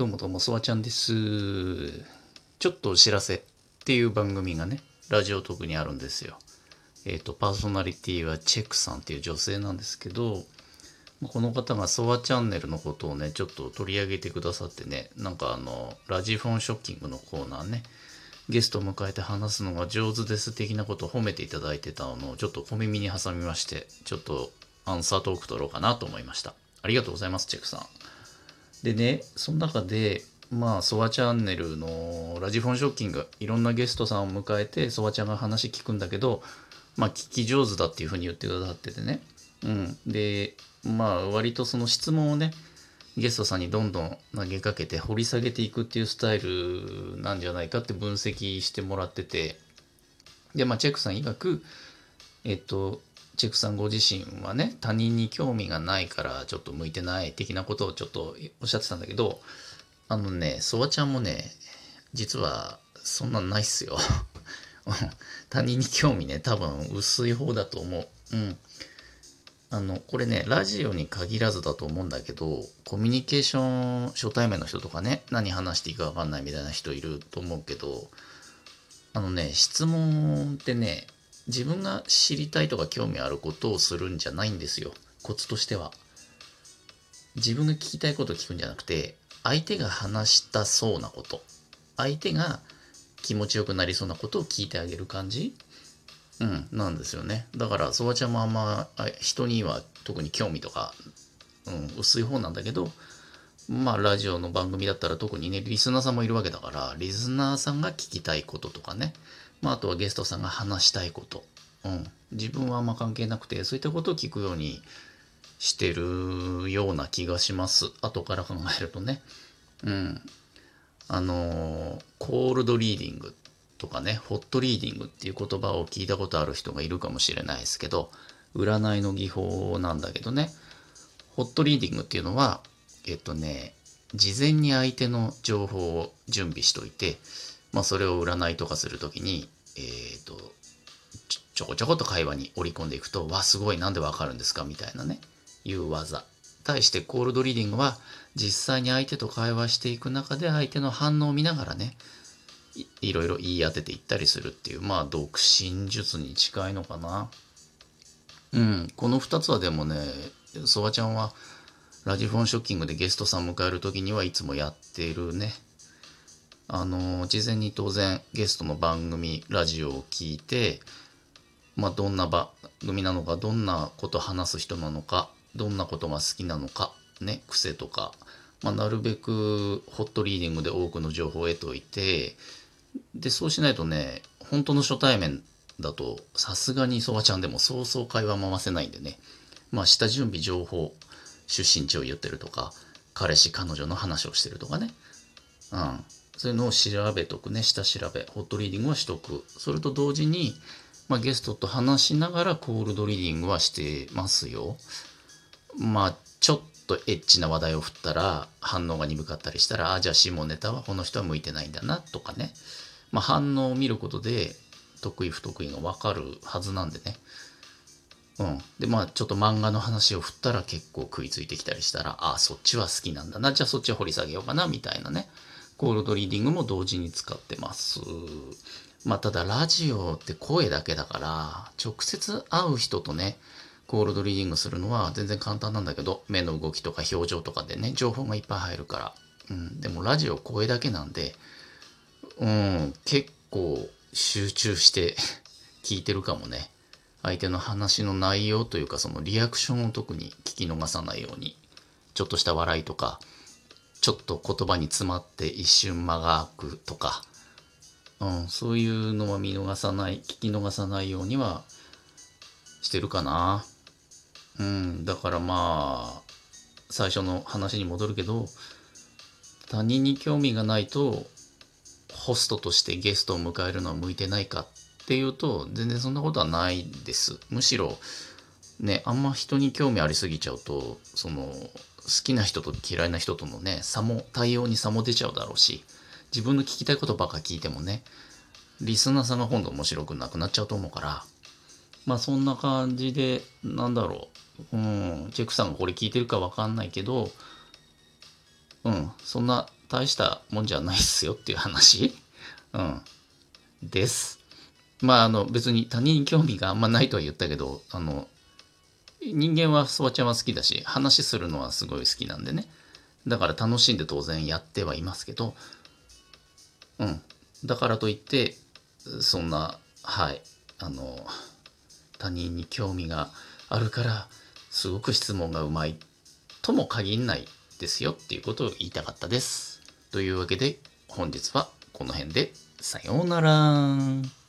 どうもどうも、そわちゃんです。ちょっとお知らせっていう番組がね、ラジオ特にあるんですよ。えっ、と、パーソナリティはチェックさんっていう女性なんですけど、この方がソワチャンネルのことをね、ちょっと取り上げてくださってね、なんかあの、ラジフォンショッキングのコーナーね、ゲストを迎えて話すのが上手です的なことを褒めていただいてたのをちょっと小耳に挟みまして、ちょっとアンサートーク取ろうかなと思いました。ありがとうございます、チェックさん。でね、その中で、まあ、ソワチャンネルのラジフォンショッキング、いろんなゲストさんを迎えて、ソワちゃんが話聞くんだけど、まあ、聞き上手だっていうふうに言ってくださっててね。うん。で、まあ、割とその質問をね、ゲストさんにどんどん投げかけて掘り下げていくっていうスタイルなんじゃないかって分析してもらってて、で、まあ、チェックさん曰く、えっと、チェクさんご自身はね、他人に興味がないからちょっと向いてない的なことをちょっとおっしゃってたんだけど、あのね、ソワちゃんもね、実はそんなんないっすよ。他人に興味ね、多分薄い方だと思う。うん。あの、これね、ラジオに限らずだと思うんだけど、コミュニケーション初対面の人とかね、何話していいかわかんないみたいな人いると思うけど、あのね、質問ってね、自分が知りたいとか興味あることをするんじゃないんですよ。コツとしては。自分が聞きたいことを聞くんじゃなくて、相手が話したそうなこと、相手が気持ちよくなりそうなことを聞いてあげる感じうん、なんですよね。だから、そばちゃんもあんま人には特に興味とか、うん、薄い方なんだけど、まあ、ラジオの番組だったら特にね、リスナーさんもいるわけだから、リスナーさんが聞きたいこととかね、まあ、あとはゲストさんが話したいこと、うん、自分はあんま関係なくて、そういったことを聞くようにしてるような気がします。後から考えるとね。うん。あのコールドリーディングとかね、ホットリーディングっていう言葉を聞いたことある人がいるかもしれないですけど、占いの技法なんだけどね、ホットリーディングっていうのは、えっとね、事前に相手の情報を準備しといて、まあそれを占いとかするときに、えっ、と、ちょちょこちょこと会話に織り込んでいくと、わ、すごい、なんでわかるんですか？みたいなね、いう技。対してコールドリーディングは、実際に相手と会話していく中で相手の反応を見ながらね、いろいろ言い当てていったりするっていう、まあ、独身術に近いのかな。うん、この2つはでもね、ソワちゃんは、ラジフォンショッキングでゲストさん迎える時にはいつもやっているね。あの、事前に当然ゲストの番組、ラジオを聞いて、まあ、どんな番組なのか、どんなこと話す人なのか、どんなことが好きなのか、ね、癖とか、まあ、なるべくホットリーディングで多くの情報を得ておいて、で、そうしないとね、本当の初対面だと、さすがにそばちゃんでもそうそう会話回せないんでね、まあ、下準備情報、出身地を言ってるとか、彼氏、彼女の話をしてるとかね、うん。そういうのを調べとくね、下調べ、ホットリーディングはしとく。それと同時に、まあ、ゲストと話しながらコールドリーディングはしてますよ。まあ、ちょっとエッチな話題を振ったら反応が鈍かったりしたら、あ、じゃあ下ネタはこの人は向いてないんだなとかね。まあ、反応を見ることで得意不得意がわかるはずなんでね。うん。で、まあ、ちょっと漫画の話を振ったら結構食いついてきたりしたら、あ、そっちは好きなんだな。じゃあそっちは掘り下げようかな、みたいなね。コールドリーディングも同時に使ってます。まあ、ただラジオって声だけだから、直接会う人とね、コールドリーディングするのは全然簡単なんだけど、目の動きとか表情とかでね、情報がいっぱい入るから。うん。でもラジオ声だけなんで、うん、結構集中して 聞いてるかもね。相手の話の内容というか、そのリアクションを特に聞き逃さないように、ちょっとした笑いとか、ちょっと言葉に詰まって一瞬間が空くとか、うん、そういうのは見逃さない、聞き逃さないようにはしてるかな。うん、だからまあ、最初の話に戻るけど、他人に興味がないと、ホストとしてゲストを迎えるのは向いてないかっていうと、全然そんなことはないです。むしろ、ね、あんま人に興味ありすぎちゃうと、その、好きな人と嫌いな人とのね、差も、対応に差も出ちゃうだろうし、自分の聞きたいことばっか聞いてもね、リスナーさんが今度面白くなくなっちゃうと思うから、まあそんな感じで、なんだろう、うん、チェックさんがこれ聞いてるかわかんないけど、うん、そんな大したもんじゃないっすよっていう話、うん、です。まああの別に他人に興味があんまないとは言ったけどあの人間はそばちゃんは好きだし話するのはすごい好きなんでねだから楽しんで当然やってはいますけどうんだからといってそんなはいあの他人に興味があるからすごく質問がうまいとも限んないですよっていうことを言いたかったです。というわけで本日はこの辺でさようなら。